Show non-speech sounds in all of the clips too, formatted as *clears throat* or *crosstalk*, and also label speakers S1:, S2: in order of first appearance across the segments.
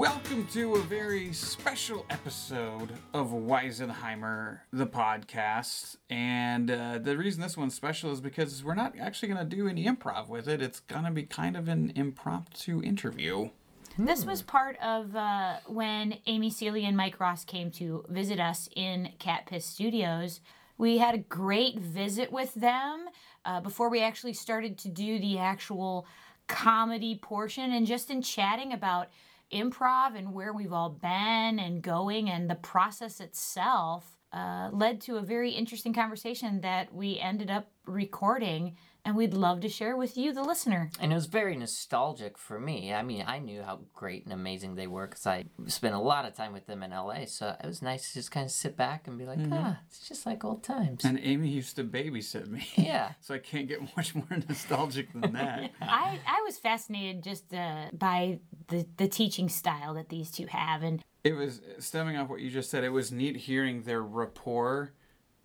S1: Welcome to a very special episode of Weisenheimer, the podcast. And uh, the reason this one's special is because we're not actually going to do any improv with it. It's going to be kind of an impromptu interview.
S2: This was part of uh, when Amy Seeley and Mike Ross came to visit us in Cat Piss Studios. We had a great visit with them uh, before we actually started to do the actual comedy portion and just in chatting about improv and where we've all been and going and the process itself uh, led to a very interesting conversation that we ended up recording and we'd love to share with you, the listener.
S3: And it was very nostalgic for me. I mean, I knew how great and amazing they were because I spent a lot of time with them in LA. So it was nice to just kind of sit back and be like, ah, it's just like old times.
S1: And Amy used to babysit me.
S3: Yeah. *laughs*
S1: so I can't get *laughs* much more nostalgic than *laughs* that.
S2: I, I was fascinated just uh, by the, the teaching style that these two have. And
S1: It was stemming off what you just said. It was neat hearing their rapport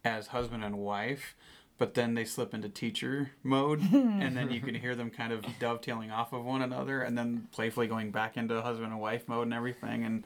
S1: as husband and wife, but then they slip into teacher mode, *laughs* and then you can hear them kind of dovetailing off of one another, and then playfully going back into husband and wife mode and everything. And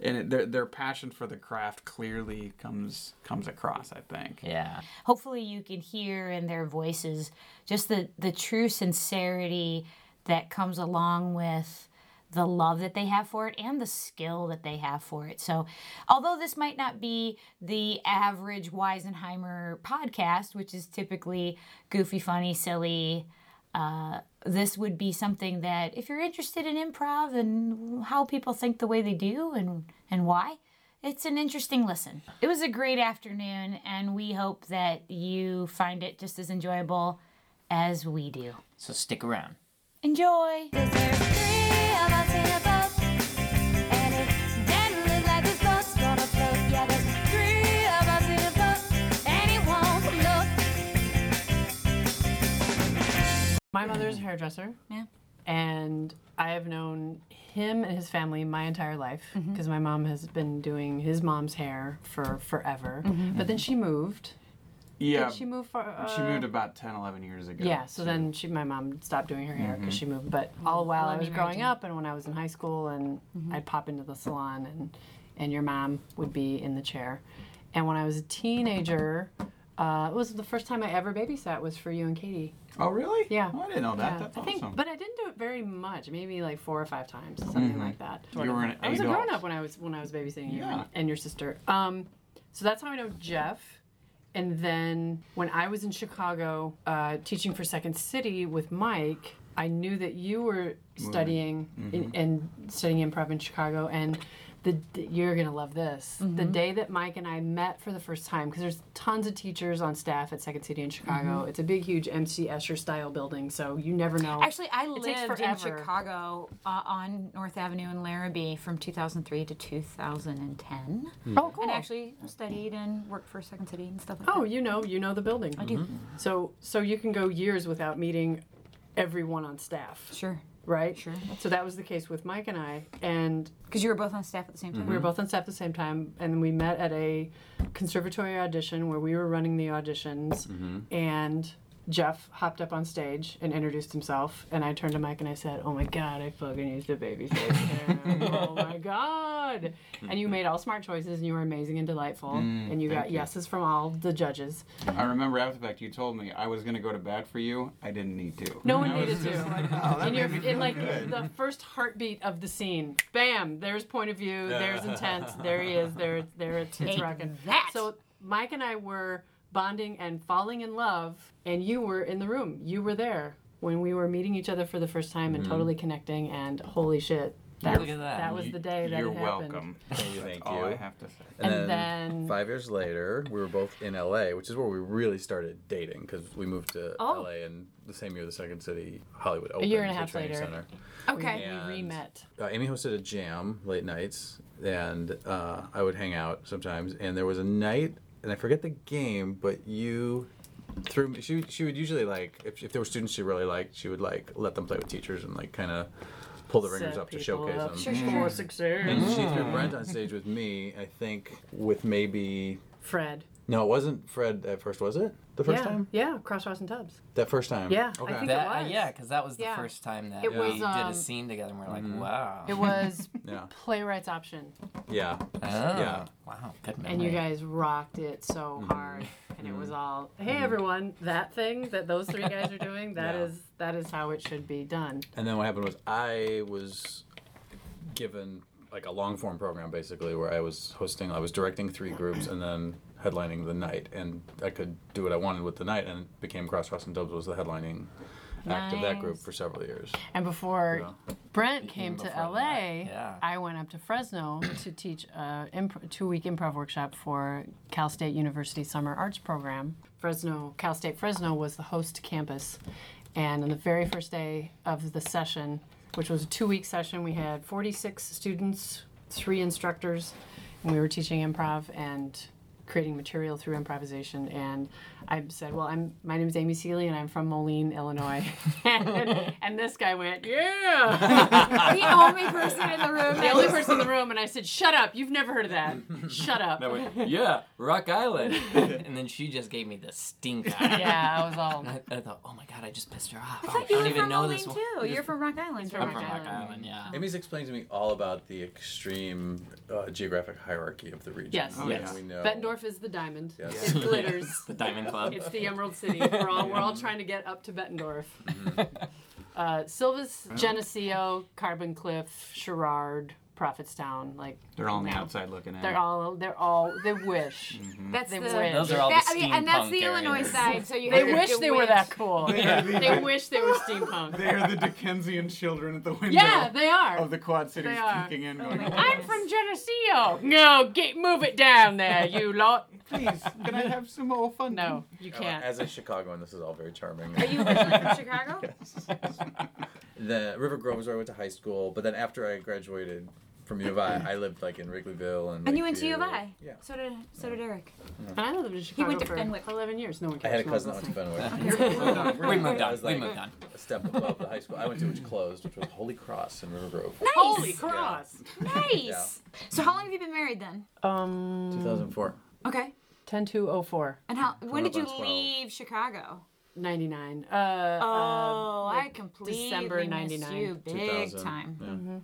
S1: and it, their their passion for the craft clearly comes comes across. I think.
S3: Yeah.
S2: hopefully you can hear in their voices just the, the true sincerity that comes along with the love that they have for it and the skill that they have for it. So, although this might not be the average Weisenheimer podcast, which is typically goofy, funny, silly, uh, this would be something that if you're interested in improv and how people think the way they do and, and why, it's an interesting listen. It was a great afternoon, and we hope that you find it just as enjoyable as we do.
S3: So stick around.
S2: Enjoy!
S4: My mother's a hairdresser.
S2: Yeah.
S4: And I have known him and his family my entire life mm-hmm. because my mom has been doing his mom's hair for forever. Mm-hmm. But then she moved.
S1: Yeah.
S4: Did she move for? Uh,
S1: She moved about 10, 11 years ago.
S4: Yeah, so then she, my mom stopped doing her hair because she moved. But all the while I was growing up, and when I was in high school, and I'd pop into the salon, and and your mom would be in the chair. And when I was a teenager, uh, it was the first time I ever babysat was for you and Katie.
S1: Oh, really?
S4: Yeah.
S1: Oh, I didn't know that.
S4: Yeah,
S1: That's
S4: I
S1: awesome.
S4: think, but I didn't do it very much. Maybe like four or five times, something like that.
S1: You were an
S4: I was a grown up when I was when I was babysitting you
S1: Yeah.
S4: and, and your sister. Um, so that's how I know Jeff. And then when I was in Chicago uh, teaching for Second City with Mike, I knew that you were studying in, and studying improv in Chicago. And the, the you're gonna love this. The mm-hmm. day that Mike and I met for the first time, because there's tons of teachers on staff at Second City in Chicago. Mm-hmm. It's a big, huge MC Escher style building, so you never know.
S2: Actually, I
S4: It
S2: lived in. Chicago uh, on North Avenue in Larrabee from 2003 to 2010. Hmm.
S4: oh, cool.
S2: And actually studied and worked for Second City and stuff like that.
S4: Oh,
S2: that.
S4: you know, you know the building. I
S2: do. Mm-hmm.
S4: So, so you can go years without meeting everyone on staff,
S2: Sure.
S4: Right?
S2: Sure.
S4: So that was the case with Mike and I, and
S2: Because you were both on staff at the same time.
S4: we were both on staff at the same time, and we met at a conservatory audition where we were running the auditions, mm-hmm. and Jeff hopped up on stage and introduced himself, and I turned to Mike and I said, "Oh my God, I fucking used to babysit him. oh my God!" And you mm-hmm. made all smart choices, and you were amazing and delightful, mm, and you got
S1: you.
S4: yeses from all the judges.
S1: I remember after the fact you told me I was going to go to bat for you. I didn't need to.
S4: No one needed to.
S1: like, oh,
S4: in your
S1: made me feel
S4: in like
S1: good.
S4: the first heartbeat of the scene. Bam! There's point of view. There's intent. There he is. There, there it's, it's rocking.
S2: that.
S4: So Mike and I were bonding and falling in love, and you were in the room. You were there when we were meeting each other for the first time and mm-hmm. totally connecting. And holy shit, that,
S3: Look at that.
S4: that was the day that
S1: You're
S4: it happened.
S1: welcome.
S5: Thank you, thank
S1: That's all
S5: you.
S1: I have to say.
S5: And,
S4: And
S5: then,
S4: then-
S5: five years later, we were both in LA, which is where we really started dating because we moved to
S4: Oh.
S5: LA and the same year the Second City Hollywood opened.
S4: A year and a
S5: the
S4: half
S5: training
S4: later.
S5: Center.
S2: Okay.
S5: Yeah.
S4: We
S5: And-
S4: re-met.
S5: Uh, Amy hosted a jam late nights, and uh, I would hang out sometimes. And there was a night, and I forget the game, but you threw me. She she would usually like if, if there were students she really liked, she would like let them play with teachers and like kind of pull the ringers up to showcase
S4: up.
S5: them.
S4: Sure, sure, mm. sure. Success.
S5: And she threw mm. Brent on stage with me, I think, with maybe
S4: Fred.
S5: no, it wasn't Fred at first, was it? The first
S4: yeah,
S5: time?
S4: yeah, Crossroads and Tubbs.
S5: That first time.
S4: Yeah, I think
S3: That,
S4: it
S3: uh,
S4: was.
S3: yeah, because that was the
S4: Yeah.
S3: first time that
S4: It
S3: we
S4: was,
S3: did
S4: um,
S3: a scene together, and we're like,
S5: Mm-hmm.
S3: wow.
S4: It was *laughs*
S5: Yeah.
S4: playwrights option,
S5: Yeah.
S3: Oh,
S5: Yeah.
S3: Wow. Good memory.
S4: and you guys rocked it so
S5: Mm-hmm.
S4: hard, and it was all, hey everyone, that thing that those three guys are doing, that
S5: Yeah.
S4: is that is how it should be done.
S5: And then what happened was I was given like a long form program basically where I was hosting, I was directing three groups and then headlining the night, and I could do what I wanted with the night, and it became Cross Ross and Dubs was the headlining act of that group
S2: Nice.
S5: for several years.
S4: And before
S5: Yeah.
S4: Brent came to
S3: before
S4: LA,
S3: that, yeah.
S4: I went up to Fresno to teach a imp- two-week improv workshop for Cal State University Summer Arts Program. Fresno, Cal State Fresno was the host campus, and on the very first day of the session, which was a two-week session, we had 46 students, three instructors, and we were teaching improv and creating material through improvisation. And I said, "Well, I'm my name is Amy Seeley, and I'm from Moline, Illinois." and, *laughs* and this guy went, "Yeah." *laughs*
S2: the only person in the room.
S4: the only person in the room, and I said, "Shut up! You've never heard of that. Shut up."
S3: I went, yeah, Rock Island. *laughs* and then she just gave me the stink eye.
S4: yeah, I was all.
S3: And I, I thought, oh my god, I just pissed her off.
S2: I
S3: I,
S2: thought you
S3: don't even
S2: from
S3: know
S2: Moline
S3: this one.
S2: too. You're from Rock Island.
S4: from
S3: I'm
S4: Rock
S3: from Rock
S4: Island.
S3: Island, yeah.
S5: Amy's explained to me all about the extreme uh, geographic hierarchy of the region.
S4: Yes.
S1: Oh,
S3: Yes.
S5: We know.
S4: Bettendorf is the diamond.
S5: Yes.
S4: It glitters.
S3: The Diamond Club.
S4: It's the Emerald City. We're all we're all trying to get up to Bettendorf. Uh, Silvis, Geneseo, Carbon Cliff, Sherrard, Prophetstown, like
S1: They're all on the
S4: now.
S1: outside looking in.
S4: They're all they're all they wish. Mm-hmm.
S2: That's
S4: They
S2: the.
S4: wish.
S3: Those are all
S2: that,
S3: the
S2: I mean, and that's
S3: steampunk
S2: the Illinois side. So you
S4: They
S2: have to
S4: wish they were that cool.
S1: They are the-
S4: They wish they were steampunk.
S1: They are the Dickensian children at the window
S4: Yeah, they are.
S1: of the Quad Cities
S4: They are.
S1: peeking in,
S2: Oh
S1: going,
S2: my
S4: I'm from Geneseo. No, get move it down there, you *laughs* lot.
S1: please, can I have some more fun?
S4: No, you
S5: Oh,
S4: can't.
S5: As a Chicagoan, this is all very charming.
S2: Are you originally from Chicago? *laughs* Yes. *laughs*
S5: the River Grove is where I went to high school, but then after I graduated from U of I, I lived like in Wrigleyville and.
S2: And you went to U of I.
S5: Yeah.
S2: So did so did Eric.
S4: And I lived in Chicago He
S2: went to Fenwick
S4: for
S2: Fenwick.
S4: 11 years. No one
S5: I
S4: cares.
S5: had a cousin that went to. Fenwick. *laughs*
S3: we moved
S5: I
S3: on. *laughs*
S5: was
S3: We
S5: like
S3: moved on.
S5: a step above the high school. I went to which closed, which was Holy Cross in River Grove.
S2: Nice.
S4: Holy cross.
S2: Nice. So how long have you been married then?
S4: Um,
S5: 2004.
S2: Okay.
S4: 10 to 04.
S2: And how? When did you
S5: up 12.
S2: leave Chicago?
S4: 99. Uh,
S2: Oh,
S4: uh,
S2: I
S4: like
S2: completely
S4: December 99.
S2: you big
S5: 2000.
S2: time.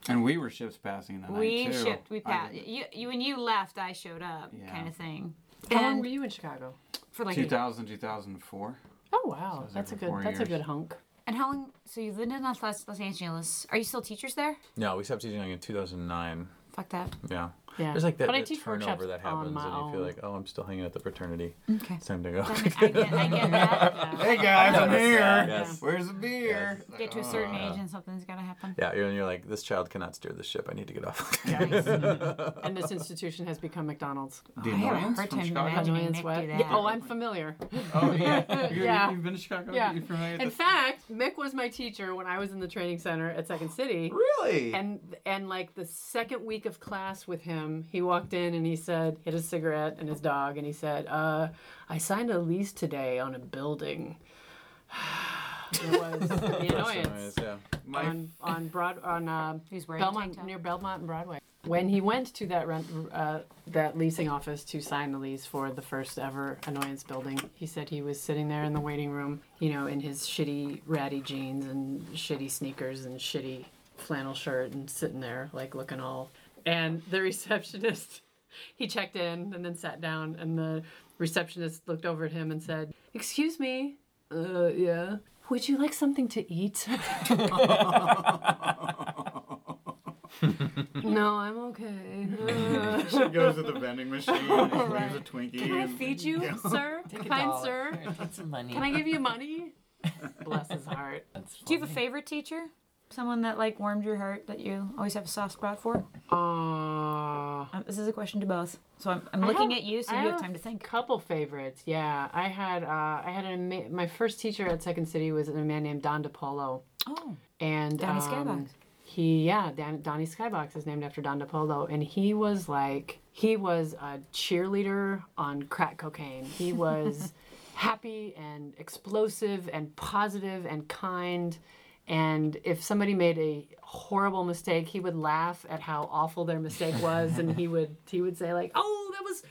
S5: Yeah.
S1: And we were ships passing in the
S2: We
S1: night too.
S2: shipped. We
S1: I
S2: passed. You, you when you left, I showed up,
S1: Yeah.
S2: kind of thing.
S4: How long
S2: And
S4: were you in Chicago?
S2: for like.
S1: 2000, 2004.
S4: Oh wow,
S1: was
S4: that's a good.
S1: four
S4: That's a good hunk.
S2: And how long? So you lived in Los, Los Angeles. Are you still teachers there?
S5: No, we stopped teaching like in 2009.
S2: Fuck that.
S5: Yeah.
S4: Yeah.
S5: There's like that,
S4: But I
S5: that
S4: teach
S5: turnover
S4: workshops
S5: that happens, and
S4: my
S5: you feel like, oh, I'm still hanging at the fraternity.
S2: Okay.
S5: It's time to go. *laughs*
S2: I get, I get that.
S1: Hey guys, I'm here.
S5: yes.
S1: Where's the beer?
S2: Get to a certain
S1: Uh,
S2: age and something's gotta happen.
S5: Yeah, you're, and you're like, this child cannot steer the ship. I need to get off. *laughs* *laughs*
S4: and this institution has become McDonald's.
S1: The
S2: I have a
S1: annoyance
S2: hard
S1: from
S2: time
S1: Chicago?
S2: imagining
S4: Annoyance
S2: Nick
S4: what?
S2: do
S4: Yeah,
S2: that.
S4: oh, I'm familiar.
S1: Oh yeah. You,
S4: Yeah.
S1: You've been to Chicago.
S4: Yeah.
S1: You familiar
S4: In fact, Mick was my teacher when I was in the training center at Second City.
S1: Really?
S4: And and like the second week of class with him, he walked in and he said, hit had a cigarette and his dog, and he said, uh, "I signed a lease today on a building." *sighs* it was *laughs* the annoyance
S5: yeah.
S1: My
S4: on on Broad on uh,
S2: He's wearing
S4: Belmont near Belmont and Broadway. When he went to that rent uh, that leasing office to sign the lease for the first ever annoyance building, he said he was sitting there in the waiting room, you know, in his shitty ratty jeans and shitty sneakers and shitty flannel shirt and sitting there like looking all and the *laughs* receptionist he checked in and then sat down and the receptionist looked over at him and said, "Excuse me. Uh yeah. Would you like something to eat?" *laughs* no, I'm okay. Uh, *laughs*
S1: she goes to the vending machine and grabs a Twinkie.
S4: Can I
S1: and-
S4: feed you,
S1: Yeah.
S4: sir?
S3: Take a
S4: Kind
S3: dollar.
S4: sir?
S3: Here, Take some money.
S4: Can I give you money? Bless his heart.
S3: That's
S2: Do you have a favorite teacher? Someone that like warmed your heart that you always have a soft spot for?
S4: Uh,
S2: Um, this is a question to both. So I'm, I'm looking
S4: have-
S2: at you, so
S4: I
S2: you have
S4: have
S2: time to think.
S4: couple favorites. Yeah, I had uh, I had an ama- my first teacher at Second City was a man named Don DePollo,
S2: Oh,
S4: and
S2: Donnie
S4: um,
S2: Skybox.
S4: He yeah, Dan, Donnie Skybox is named after Don DePollo, and he was like he was a cheerleader on crack cocaine. He was *laughs* happy and explosive and positive and kind. And if somebody made a horrible mistake, he would laugh at how awful their mistake was, and he would he would say like, "Oh, that was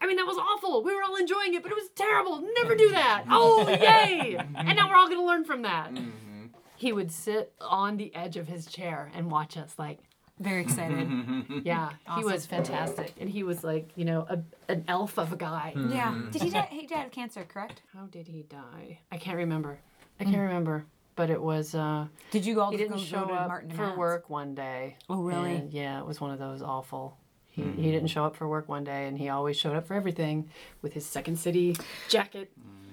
S4: I mean, that was awful. We were all enjoying it, but it was terrible. Never do that. Oh, yay! And now we're all going to learn from that. Mm-hmm. He would sit on the edge of his chair and watch us, like,
S2: Very excited. *laughs*
S4: yeah, he was fantastic. And he was like, you know, a, an elf of a guy.
S2: yeah. Mm-hmm. Did he die? He died of cancer, correct?
S4: How did he die? I can't remember. I can't mm. remember. But it was, uh,
S2: Did you all
S4: he didn't
S2: go
S4: show
S2: to
S4: up
S2: Martin
S4: for
S2: Demats?
S4: work one day.
S2: Oh, really?
S4: And, yeah, it was one of those awful. He, he didn't show up for work one day, and he always showed up for everything with his Second City jacket.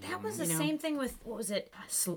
S2: That was the
S4: You know.
S2: same thing with what was it? Sl-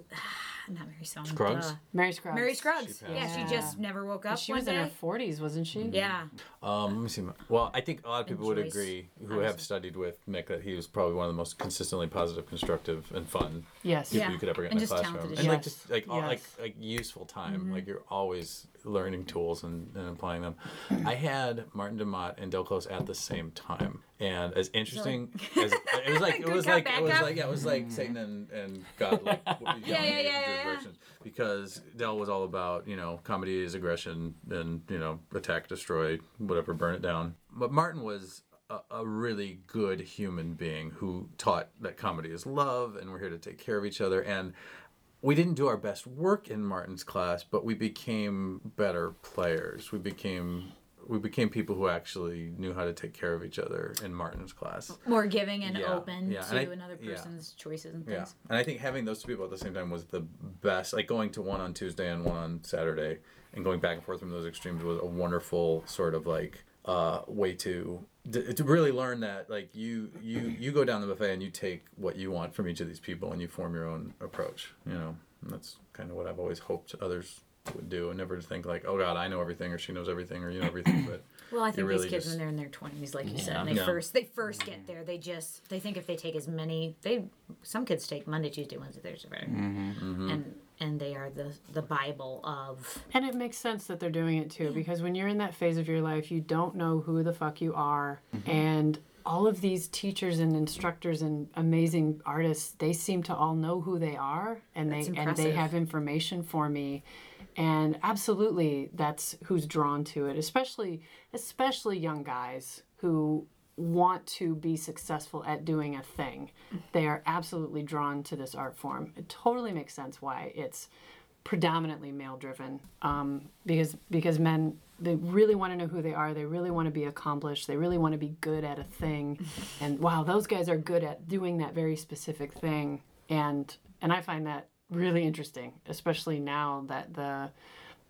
S2: not Mary Song.
S5: Scruggs?
S2: duh.
S4: Mary Scruggs.
S2: Mary Scruggs.
S5: She
S2: yeah,
S5: passed.
S2: she just never woke up.
S4: She
S2: one
S4: was in her 40s, wasn't she?
S2: Yeah.
S5: Um, let me see. my- Well, I think a lot of people would
S2: Joyce,
S5: agree who have studied with Mick that he was probably one of the most consistently positive, constructive, and fun
S4: Yes.
S5: people
S2: Yeah.
S5: you could ever get
S2: And
S5: in a
S2: just
S5: classroom.
S2: talented
S5: And
S2: as
S5: like just like all, like
S4: Yes.
S5: like useful time. Like you're always learning tools and, and applying them. I had Martin de Maat and Del Close at the same time. And as interesting as it was like *laughs* it was like it was
S2: cop?
S5: like yeah, it was like mm. Satan and, and God like *laughs* yeah,
S2: yeah, yeah, yeah, yeah.
S5: because Del was all about you know comedy is aggression and you know attack, destroy, whatever, burn it down. But Martin was a, a really good human being who taught that comedy is love and we're here to take care of each other and. We didn't do our best work in Martin's class, but we became better players. We became we became people who actually knew how to take care of each other in Martin's class.
S2: More giving and
S5: Yeah,
S2: open
S5: yeah,
S2: to
S5: and I-
S2: another
S5: yeah.
S2: person's choices and
S5: Yeah,
S2: things.
S5: and I think having those two people at the same time was the best. Like going to one on Tuesday and one on Saturday, and going back and forth from those extremes was a wonderful sort of like uh, way to to to really learn that like you you you go down the buffet and you take what you want from each of these people and you form your own approach. You know, and that's kind of what I've always hoped others would do, and never to think like, oh God, I know everything or she knows everything or you know everything, but. *clears throat*
S2: Well, I think
S5: really
S2: these kids
S5: just-
S2: when they're in their twenties, like you said, and they
S5: Yeah.
S2: first they first get there, they just they think if they take as many they some kids take Monday, Tuesday, Wednesday, Thursday, Friday,
S5: Mm-hmm.
S2: and and they are the the Bible of
S4: And it makes sense that they're doing it too, because when you're in that phase of your life, you don't know who the fuck you are. Mm-hmm. And all of these teachers and instructors and amazing artists, they seem to all know who they are and they
S2: That's
S4: and they have information for me. And absolutely that's who's drawn to it, especially especially young guys who want to be successful at doing a thing. They are absolutely drawn to this art form. It totally makes sense why it's predominantly male driven um, because because men they really want to know who they are they really want to be accomplished they really want to be good at a thing *laughs* and wow those guys are good at doing that very specific thing and and i find that really interesting especially now that the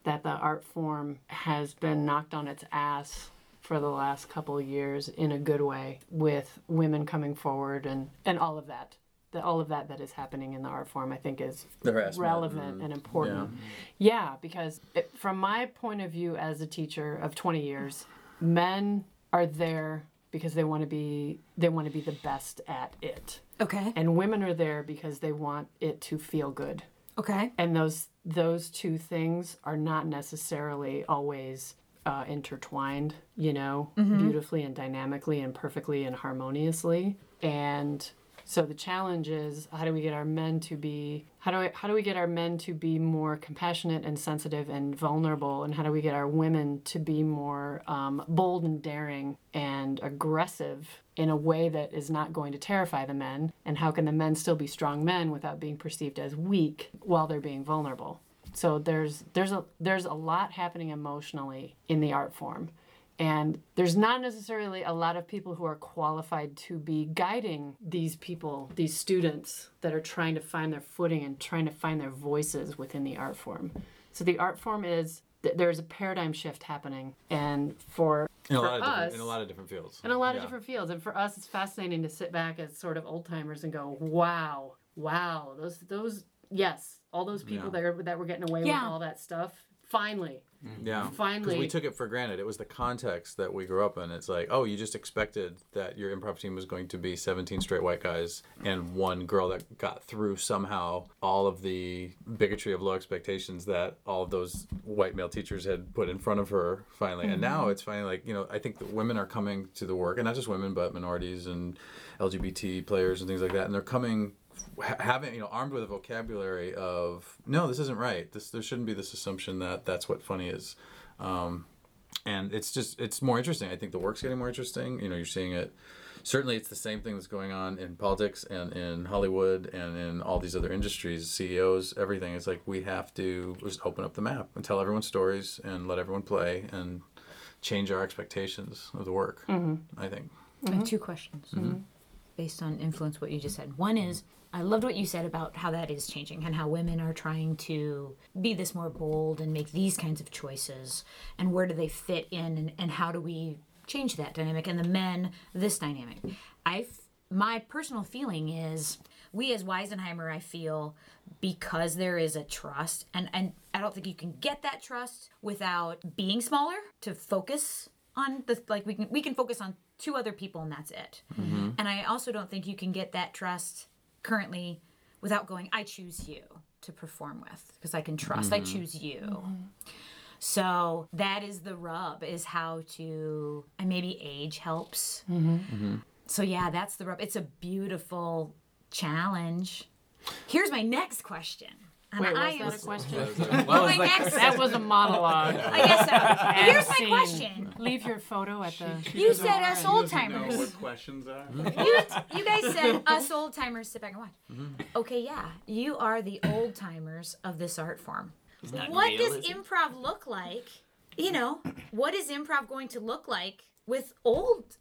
S4: that the art form has been knocked on its ass for the last couple of years in a good way with women coming forward and and all of that. That all of that that is happening in the art form i think is
S5: The harassment.
S4: relevant and mm. important. Yeah, because it, from my point of view as a teacher of 20 years men are there because they want to be they want to be the best at it.
S2: Okay,
S4: and women are there because they want it to feel good.
S2: Okay,
S4: and those those two things are not necessarily always uh, intertwined you know beautifully and dynamically and perfectly and harmoniously. And so the challenge is how do we get our men to be how do I, how do we get our men to be more compassionate and sensitive and vulnerable? And how do we get our women to be more um, bold and daring and aggressive in a way that is not going to terrify the men? And how can the men still be strong men without being perceived as weak while they're being vulnerable so there's there's a there's a lot happening emotionally in the art form and there's not necessarily a lot of people who are qualified to be guiding these people, these students that are trying to find their footing and trying to find their voices within the art form. So the art form is there's a paradigm shift happening, and for
S5: in a
S4: for
S5: lot of different,
S4: us-
S5: in a lot of different fields.
S4: in a lot of different fields. And for us, it's fascinating to sit back as sort of old timers and go, "Wow, wow, those those yes, all those people
S5: Yeah.
S4: that are, that were getting away
S2: Yeah.
S4: with all that stuff. Finally, mm-hmm.
S5: Yeah, because
S4: Finally-
S5: we took it for granted. It was the context that we grew up in. It's like, oh, you just expected that your improv team was going to be 17 straight white guys and one girl that got through somehow all of the bigotry of low expectations that all of those white male teachers had put in front of her finally. And now mm-hmm. it's finally like, you know, I think that women are coming to the work, and not just women, but minorities and LGBT players and things like that. And they're coming ha- having you know armed with a vocabulary of no this isn't right this there shouldn't be this assumption that that's what funny is um, and it's just it's more interesting. I think the work's getting more interesting. You know, you're seeing it. Certainly, it's the same thing that's going on in politics and in Hollywood and in all these other industries, CEOs, everything. It's like we have to just open up the map and tell everyone stories and let everyone play and change our expectations of the work. Mm-hmm. I think.
S2: I have mm-hmm. two questions mm-hmm. based on influence what you just said. One is I loved what you said about how that is changing and how women are trying to be this more bold and make these kinds of choices and where do they fit in and, and how do we change that dynamic and the men this dynamic. I my personal feeling is we as Weisenheimer I feel because there is a trust and and I don't think you can get that trust without being smaller to focus on the like we can we can focus on two other people and that's it. Mm-hmm. And I also don't think you can get that trust currently without going I choose you to perform with because I can trust I mm-hmm. choose you. Mm-hmm. So that is the rub is how to and maybe age helps. Mm-hmm. So yeah, that's the rub. It's a beautiful challenge. Here's my next question. And
S4: Wait,
S2: I
S4: was that a question? *laughs*
S2: well, my next,
S4: that was a monologue. *laughs*
S2: I guess so. *laughs* Here's my
S4: scene.
S2: question.
S4: Leave your photo at the.
S2: You said us old timers.
S1: what questions are.
S2: You, you guys said us old timers sit back and watch. Mm-hmm. Okay, yeah, you are the old timers of this art form.
S3: not
S2: What
S3: real,
S2: does
S3: is it?
S2: improv look like? You know, what is improv going to look like with old?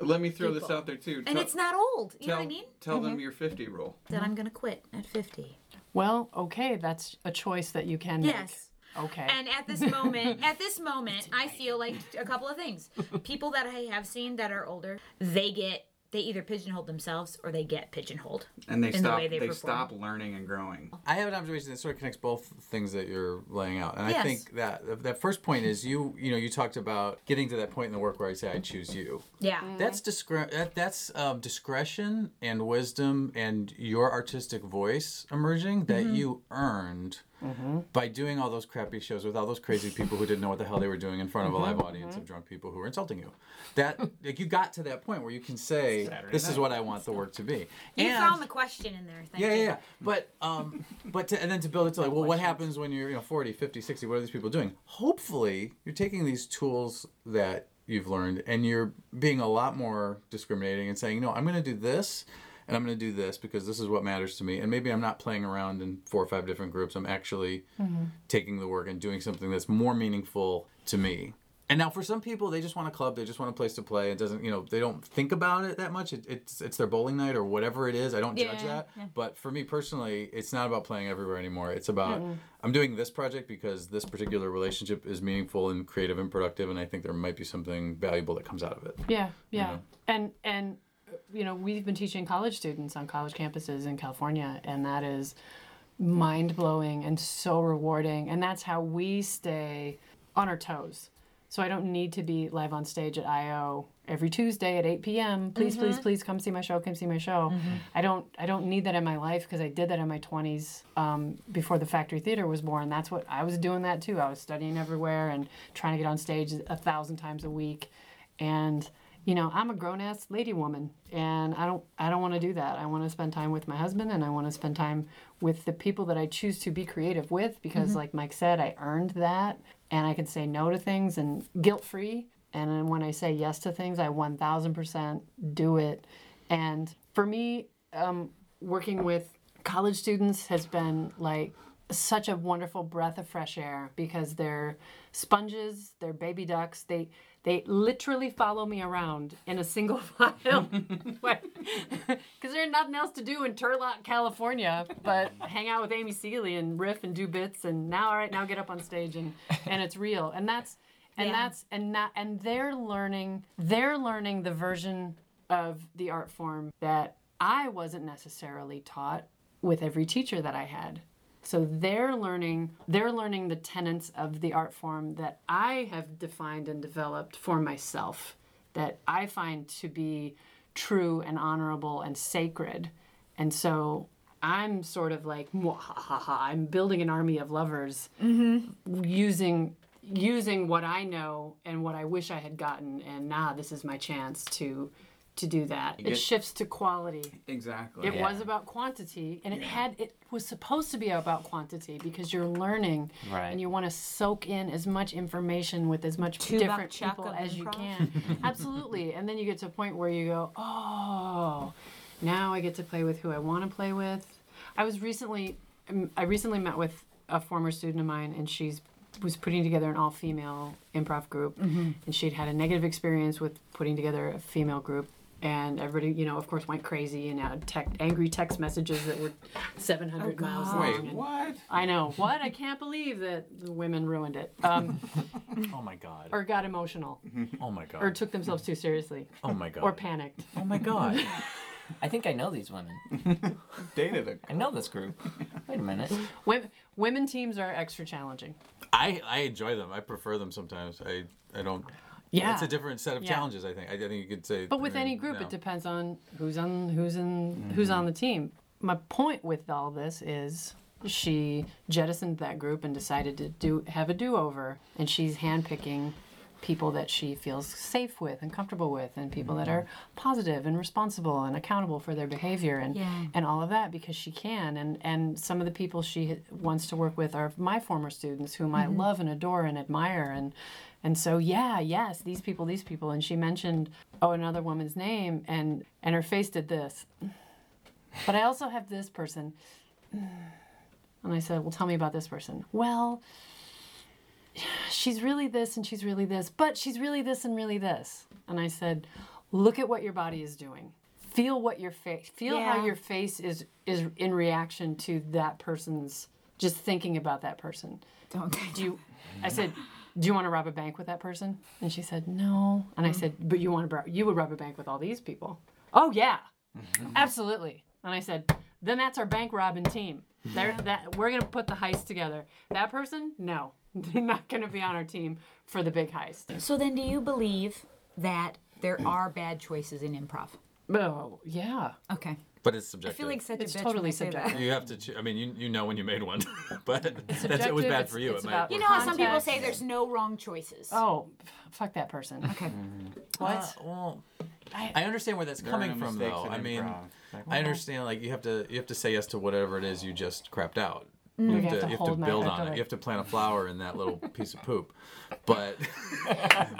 S1: Let me throw this
S2: People.
S1: out there too.
S2: And
S1: Tell-
S2: it's not old. You know what I mean?
S1: Tell them mm-hmm. your 50 rule.
S2: That I'm going to quit at 50.
S4: Well, okay, that's a choice that you can make.
S2: Yes.
S4: Okay.
S2: And at this moment, *laughs* at this moment, I feel like a couple of things. People that I have seen that are older, they get they either pigeonhole themselves or they get pigeonholed.
S1: And they
S2: In the
S1: stop
S2: way
S1: they,
S2: they
S1: stop learning and growing.
S5: I have an observation that sort of connects both things that you're laying out, and I think that that first point is you you know you talked about getting to that point in the work where I say I choose you.
S2: Yeah.
S5: That's discre- that, that's um, discretion and wisdom and your artistic voice emerging that you earned by doing all those crappy shows with all those crazy people who didn't know what the hell they were doing in front of a live audience of drunk people who were insulting you. That *laughs* like you got to that point where you can say, "This is what I want the work to be."
S2: You
S5: And-
S2: found the question in there. Thank
S5: yeah,
S2: you.
S5: yeah, yeah. But um, *laughs* but to, and then to build it to like, well, what happens when you're you know 40, 50, 60? What are these people doing? Hopefully, you're taking these tools that you've learned and you're being a lot more discriminating and saying, no, I'm going to do this. And I'm going to do this because this is what matters to me. And maybe I'm not playing around in four or five different groups. I'm actually mm-hmm. taking the work and doing something that's more meaningful to me. And now, for some people, they just want a club. They just want a place to play. It doesn't, you know, they don't think about it that much. It, it's it's their bowling night or whatever it is. I don't judge that.
S2: yeah.
S5: But for me personally, it's not about playing everywhere anymore. It's about I'm doing this project because this particular relationship is meaningful and creative and productive, and I think there might be something valuable that comes out of it.
S4: Yeah, yeah.
S5: know?
S4: And and you know, we've been teaching college students on college campuses in California and that is mind blowing and so rewarding and that's how we stay on our toes. So I don't need to be live on stage at IO every Tuesday at 8 p.m. Please, please, please come see my show. Come see my show. I don't. I don't need that in my life because I did that in my 20s um, before the Factory Theater was born. That's what I was doing. That too. I was studying everywhere and trying to get on stage a thousand times a week. And you know, I'm a grown ass lady woman, and I don't. I don't want to do that. I want to spend time with my husband, and I want to spend time with the people that I choose to be creative with because, like Mike said, I earned that, and I can say no to things and guilt free. And then when I say yes to things, I 1000% do it. And for me, um, working with college students has been like such a wonderful breath of fresh air because they're sponges, they're baby ducks. They they literally follow me around in a single *laughs* file *laughs* because there's nothing else to do in Turlock, California, but hang out with Amy Seeley and riff and do bits. And now, all right, now get up on stage and and it's real. And that's and
S2: Yeah.
S4: that's and not and they're learning they're learning the version of the art form that I wasn't necessarily taught with every teacher that I had. So they're learning they're learning the tenets of the art form that I have defined and developed for myself that I find to be true and honorable and sacred. And so I'm sort of like I'm building an army of lovers mm-hmm. using using what I know and what I wish I had gotten and nah this is my chance to to do that. It
S1: get-
S4: shifts to quality.
S1: Exactly.
S4: It
S3: Yeah.
S4: was about quantity, and it had it was supposed to be about quantity because you're learning,
S3: Right.
S4: and you want to soak in as much information with as much
S2: Two
S4: different people
S2: of
S4: as you can. *laughs* Absolutely, and then you get to a point where you go, oh, now I get to play with who I want to play with. I was recently, um, I recently met with a former student of mine, and she's was putting together an all-female improv group, and she'd had a negative experience with putting together a female group. And everybody, you know, of course, went crazy and had tech, angry text messages that were 700 miles long.
S1: Wait,
S4: and-
S1: what?
S4: I know. What? I can't believe that the women ruined it. Um, *laughs*
S5: Oh my god.
S4: or got emotional.
S5: oh my god.
S4: Or took themselves too seriously.
S5: oh my god.
S4: Or panicked.
S5: oh my god.
S3: I think I know these women. *laughs*
S1: Dated a
S3: I know this group. Wait a minute.
S4: Women, women teams are extra challenging.
S5: I I enjoy them. I prefer them sometimes. I I don't.
S4: Yeah.
S5: It's a different set of
S4: Yeah.
S5: challenges. I think. I, I think you could say.
S4: But with
S5: I mean,
S4: any group,
S5: no.
S4: it depends on who's on who's in mm-hmm. who's on the team. My point with all this is she jettisoned that group and decided to do have a do over, and she's handpicking people that she feels safe with and comfortable with, and people that are mm-hmm. positive and responsible and accountable for their behavior and
S2: Yeah.
S4: and all of that because she can. And and some of the people she wants to work with are my former students, whom I mm-hmm. love and adore and admire and. And so, yeah, yes, these people, these people. And she mentioned, oh, another woman's name, and and her face did this. But I also have this person. And I said, well, tell me about this person. Well, she's really this and she's really this, but she's really this and really this. And I said, look at what your body is doing. Feel what your face, feel how your face is is in reaction to that person's just thinking about that person
S2: Don't.
S4: do you i said do you want to rob a bank with that person? And she said no. And i mm-hmm. said but you want to you would rob a bank with all these people. Oh yeah. Mm-hmm. Absolutely. And i said then that's our bank robbing team. Mm-hmm. They're, that we're gonna put the heist together. That person? No. *laughs* They're not gonna be on our team for the big heist.
S2: So then, do you believe that there are bad choices in improv?
S4: oh yeah.
S2: Okay.
S5: But it's
S2: I
S5: subjective.
S2: feel like such
S4: It's
S2: a bitch
S4: totally
S2: when I say that.
S4: subjective.
S5: you have to. Choo- I mean, you you know when you made one, *laughs* but that's, it was bad for you.
S4: it's
S5: it might
S4: about-
S2: You know how some people say there's no wrong choices.
S4: oh fuck that person *laughs*
S2: Okay.
S4: what
S5: Uh, well, I understand where that's coming from, though. I mean,
S1: improv. Like,
S5: I understand. Like you have to you have to say yes to whatever it is you just crapped out.
S4: You
S5: You
S4: have
S5: have,
S4: to
S5: to, you have to build on
S4: feel
S5: it. You have to plant a flower in that little piece of poop. *laughs* But *laughs*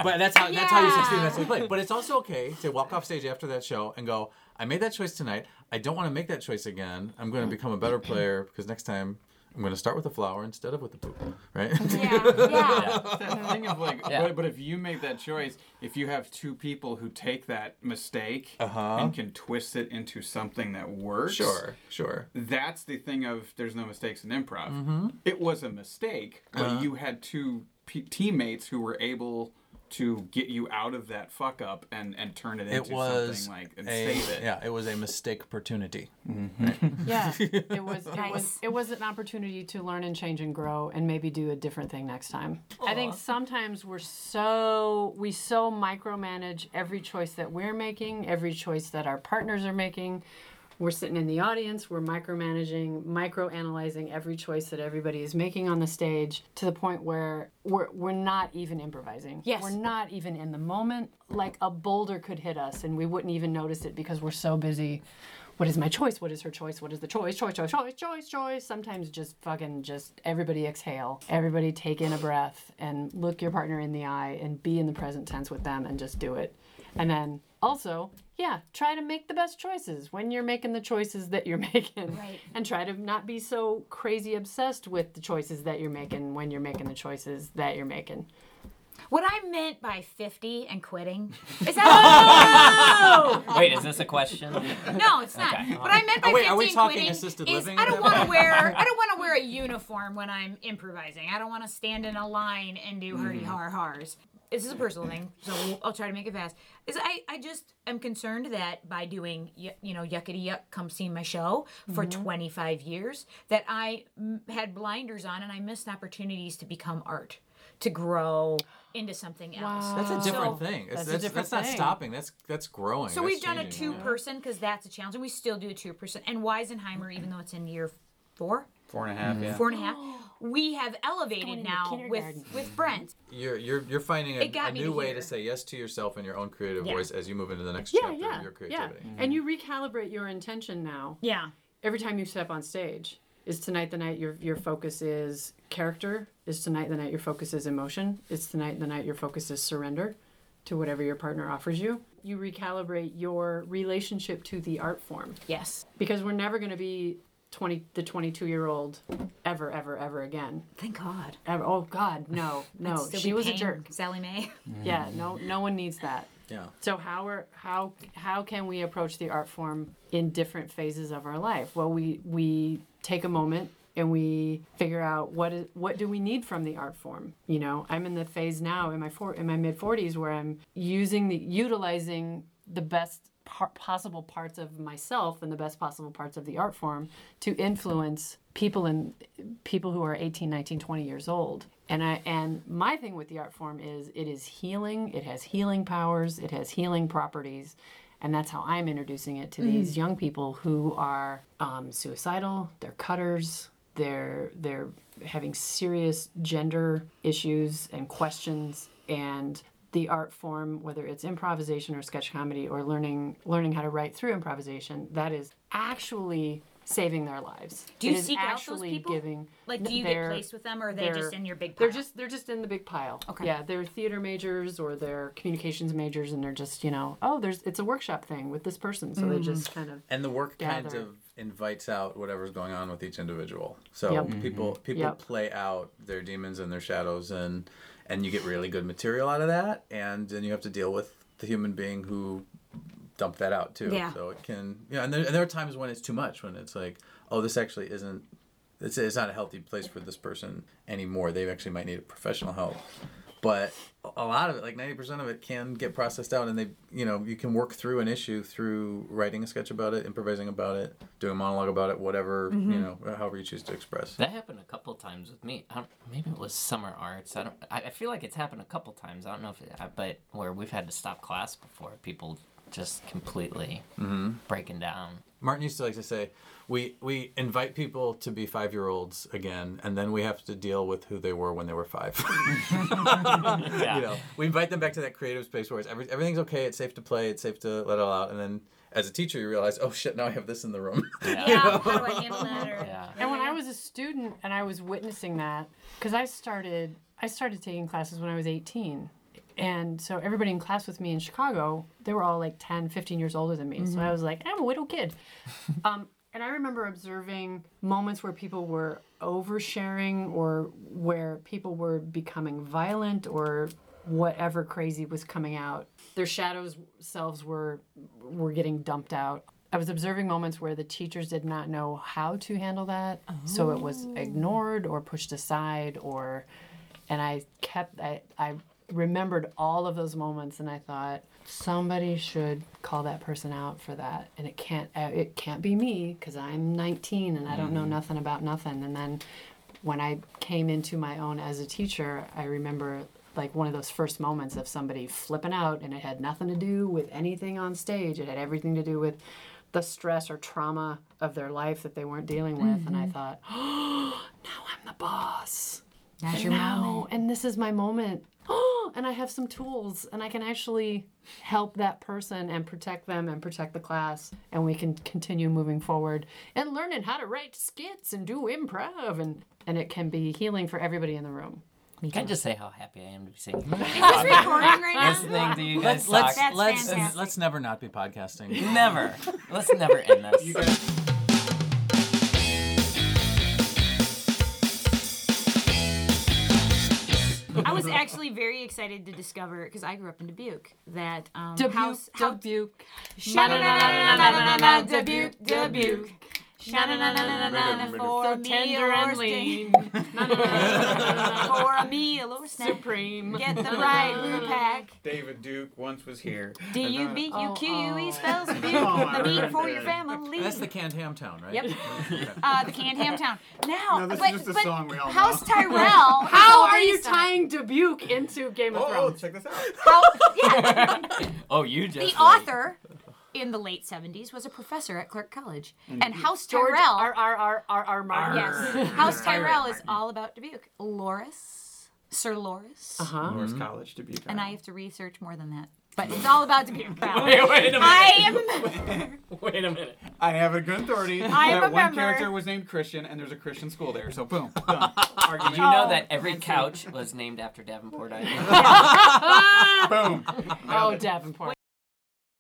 S5: but that's how that's how you succeed in that sort of play. But it's also okay to walk off stage after that show and go, I made that choice tonight. I don't want to make that choice again. I'm going to mm. become a better player because next time I'm going to start with the flower instead of with the poop. Right?
S2: Yeah. *laughs* Yeah. *laughs* *laughs*
S1: that thing of like,
S3: Yeah.
S1: but, but if you make that choice, if you have two people who take that mistake
S5: Uh-huh.
S1: and can twist it into something that works,
S5: Sure, sure.
S1: that's the thing of there's no mistakes in improv.
S5: Mm-hmm.
S1: It was a mistake, but
S5: Uh-huh.
S1: you had two p- teammates who were able to get you out of that fuck up and and turn it into
S5: was
S1: something like and
S5: a
S1: save it.
S5: yeah. It was a mistake opportunity. Mm-hmm. *laughs*
S4: Yeah, it was. It *laughs*
S2: Nice.
S4: was. It was an opportunity to learn and change and grow, and maybe do a different thing next time. I think sometimes we're so we so micromanage every choice that we're making, every choice that our partners are making. We're sitting in the audience. We're micromanaging, microanalyzing every choice that everybody is making on the stage to the point where we're we're not even improvising.
S2: Yes.
S4: we're not even in the moment. Like a boulder could hit us, and we wouldn't even notice it because we're so busy what is my choice? What is her choice? What is the choice? Choice, choice, choice, choice, choice. Sometimes just fucking just everybody exhale. Everybody take in a breath and look your partner in the eye and be in the present tense with them and just do it. And then also, yeah, try to make the best choices when you're making the choices that you're *laughs* making.
S2: Right.
S4: And try to not be so crazy obsessed with the choices that you're making when you're making the choices that you're making.
S2: What I meant by 50 and quitting *laughs* is that. *laughs*
S3: Wait, is this a question?
S2: No, it's not.
S3: Okay.
S2: What I meant by
S5: Oh, wait,
S2: 50
S5: are we
S2: and
S5: talking
S2: quitting
S5: assisted
S2: is
S5: living
S2: I don't want to wear I don't want to wear a uniform when I'm improvising. I don't want to stand in a line and do hmm. hurdy har hars. This is a personal thing, so we'll, I'll try to make it fast. Is I, I just am concerned that by doing y- you know yuckity yuck come see my show for 25 years that I mm, had blinders on and I missed opportunities to become art, to grow into something else.
S4: Wow.
S5: That's a different
S2: So-
S5: thing. It's,
S4: That's a different
S5: that's not
S4: thing.
S5: stopping. That's that's growing.
S2: So
S5: That's
S2: we've done a two person because that's a challenge, and we still do a two person. And Weisenheimer, even though it's in year four,
S1: Four and a half, yeah.
S2: four and a half, we have elevated now with with Brent.
S5: You're you're you're finding a, a new
S2: to
S5: way
S2: here.
S5: to say yes to yourself and your own creative
S2: Yeah.
S5: voice as you move into the next
S4: Yeah,
S5: chapter
S4: yeah,
S5: of your creativity.
S4: yeah.
S5: creativity.
S4: And you recalibrate your intention now.
S2: Yeah.
S4: every time you step on stage is tonight the night your your focus is character is tonight the night your focus is emotion is tonight the night your focus is surrender to whatever your partner offers you you recalibrate your relationship to the art form
S2: Yes.
S4: because we're never going to be 20 the 22 year old ever ever ever again
S2: Thank God.
S4: ever, oh god no *laughs* no she was a jerk
S2: Sally Mae. *laughs*
S4: yeah no no one needs that
S5: Yeah.
S4: so how are how how can we approach the art form in different phases of our life? Well, we we take a moment and we figure out what is what do we need from the art form. You know, I'm in the phase now in my four in my mid 40s where I'm using the utilizing the best par- possible parts of myself and the best possible parts of the art form to influence people and people who are 18 19 20 years old. And i and my thing with the art form is it is healing it has healing powers it has healing properties and that's how i'm introducing it to these young people who are um, suicidal they're cutters they're they're having serious gender issues and questions and the art form whether it's improvisation or sketch comedy or learning learning how to write through improvisation that is actually saving their lives
S2: Do you
S4: It is
S2: seek out those people?
S4: giving
S2: Like, do you
S4: they're-
S2: get placed with them, or are they just in your big pile?
S4: they're just they're just in the big pile.
S2: Okay.
S4: Yeah, they're theater majors or they're communications majors, and they're just you know oh there's it's a workshop thing with this person, so they mm-hmm. just kind of
S5: And the work kind of invites out whatever's going on with each individual. So
S4: Yep.
S5: people mm-hmm. people
S4: Yep.
S5: play out their demons and their shadows and and you get really good material out of that and then you have to deal with the human being who dumped that out too.
S2: Yeah.
S5: So it can yeah, and there, and there are times when it's too much when it's like, oh this actually isn't it's, it's not a healthy place for this person anymore. They actually might need professional help. But a lot of it, like ninety percent of it, can get processed out, and they, you know, you can work through an issue through writing a sketch about it, improvising about it, doing a monologue about it, whatever, you mm-hmm. know, however you choose to express.
S3: That happened a couple times with me. I don't, maybe it was summer arts. I don't. I, I feel like it's happened a couple times. I don't know if it, but where we've had to stop class before people just completely mm-hmm. breaking down.
S5: Martin used to like to say, we we invite people to be five year olds again, and then we have to deal with who they were when they were five. *laughs*
S3: Yeah.
S5: you know, we invite them back to that creative space where it's every, everything's okay, it's safe to play, it's safe to let it all out, and then as a teacher, you realize, oh shit, now I have this in the room.
S2: yeah. *laughs* How do I handle that? Or,
S3: Yeah.
S4: And when I was a student and I was witnessing that, because I started, I started taking classes when I was 18. And so everybody in class with me in Chicago, they were all like 10, 15 years older than me. So I was like, I'm a widow kid. *laughs* um, and I remember observing moments where people were oversharing or where people were becoming violent or whatever crazy was coming out. Their shadows selves were were getting dumped out. I was observing moments where the teachers did not know how to handle that, so it was oh. ignored or pushed aside or and I kept I I remembered all of those moments and I thought somebody should call that person out for that. And it can't uh, it can't be me cuz I'm 19 and I don't know nothing about nothing. And then when I came into my own as a teacher I remember like one of those first moments of somebody flipping out and it had nothing to do with anything on stage. It had everything to do with the stress or trauma of their life that they weren't dealing with. And I thought oh *gasps* now I'm the boss.
S2: That's your
S4: now,
S2: moment.
S4: and this is my moment. Oh, *gasps* and I have some tools, and I can actually help that person and protect them and protect the class, and we can continue moving forward and learning how to write skits and do improv, and and it can be healing for everybody in the room.
S3: Can I just say how happy I am to be sitting *laughs*
S2: Is this recording right now?
S3: listening to you
S5: let's
S3: guys
S5: let's?
S2: That's
S5: let's,
S2: fantastic.
S5: let's never not be podcasting.
S3: Never. Let's never end this.
S2: I was actually very excited to discover because I grew up in Dubuque that um,
S4: Dubuque,
S2: house, house
S4: Dubuque.
S2: Sha-na-na-na-na-na-na-na, Dubuque, Dubuque. Sha-na-na-na-na-na-na, For
S4: So
S2: a meal
S4: tender
S2: or
S4: and
S2: snack.
S4: lean.
S2: For a meal or snack.
S4: Supreme.
S2: Get the right brew pack.
S1: David Duke once was here.
S2: D
S1: And,
S2: U
S1: uh,
S2: B U
S4: Oh,
S2: Q U E
S4: oh.
S2: spells Dubuque.
S1: I
S2: The meat for your family.
S5: That's the canned ham town, right?
S2: Yep. Uh, the canned ham town. Now,
S1: No,
S2: but, but
S1: song we all
S2: House. Tyrell.
S4: How are you
S2: based on it.
S4: tying Dubuque into Game of
S1: Thrones? oh, check this out.
S2: How, yeah,
S3: Oh, you just
S2: the author in the late 70s, was a professor at Clarke College. And House
S4: George
S2: Tyrell.
S4: R R R R R Martin.
S2: yes. *laughs* House Tyrell is all about Dubuque. Loras, Sir Loras.
S4: Uh huh?
S1: Loras College to be
S2: And I have to research more than that. But it's all about Dubuque. pal. *laughs*
S3: Wait, wait a minute.
S2: I am a *laughs* member.
S3: Wait a minute.
S1: I have a good authority
S2: I am
S1: that
S2: a
S1: one
S2: member.
S1: character was named Christian and there's a Christian school there. So boom, done. Argument.
S3: Did you know
S2: Oh,
S3: that every couch was named after Davenport Ivy?
S1: boom.
S4: Oh, Davenport.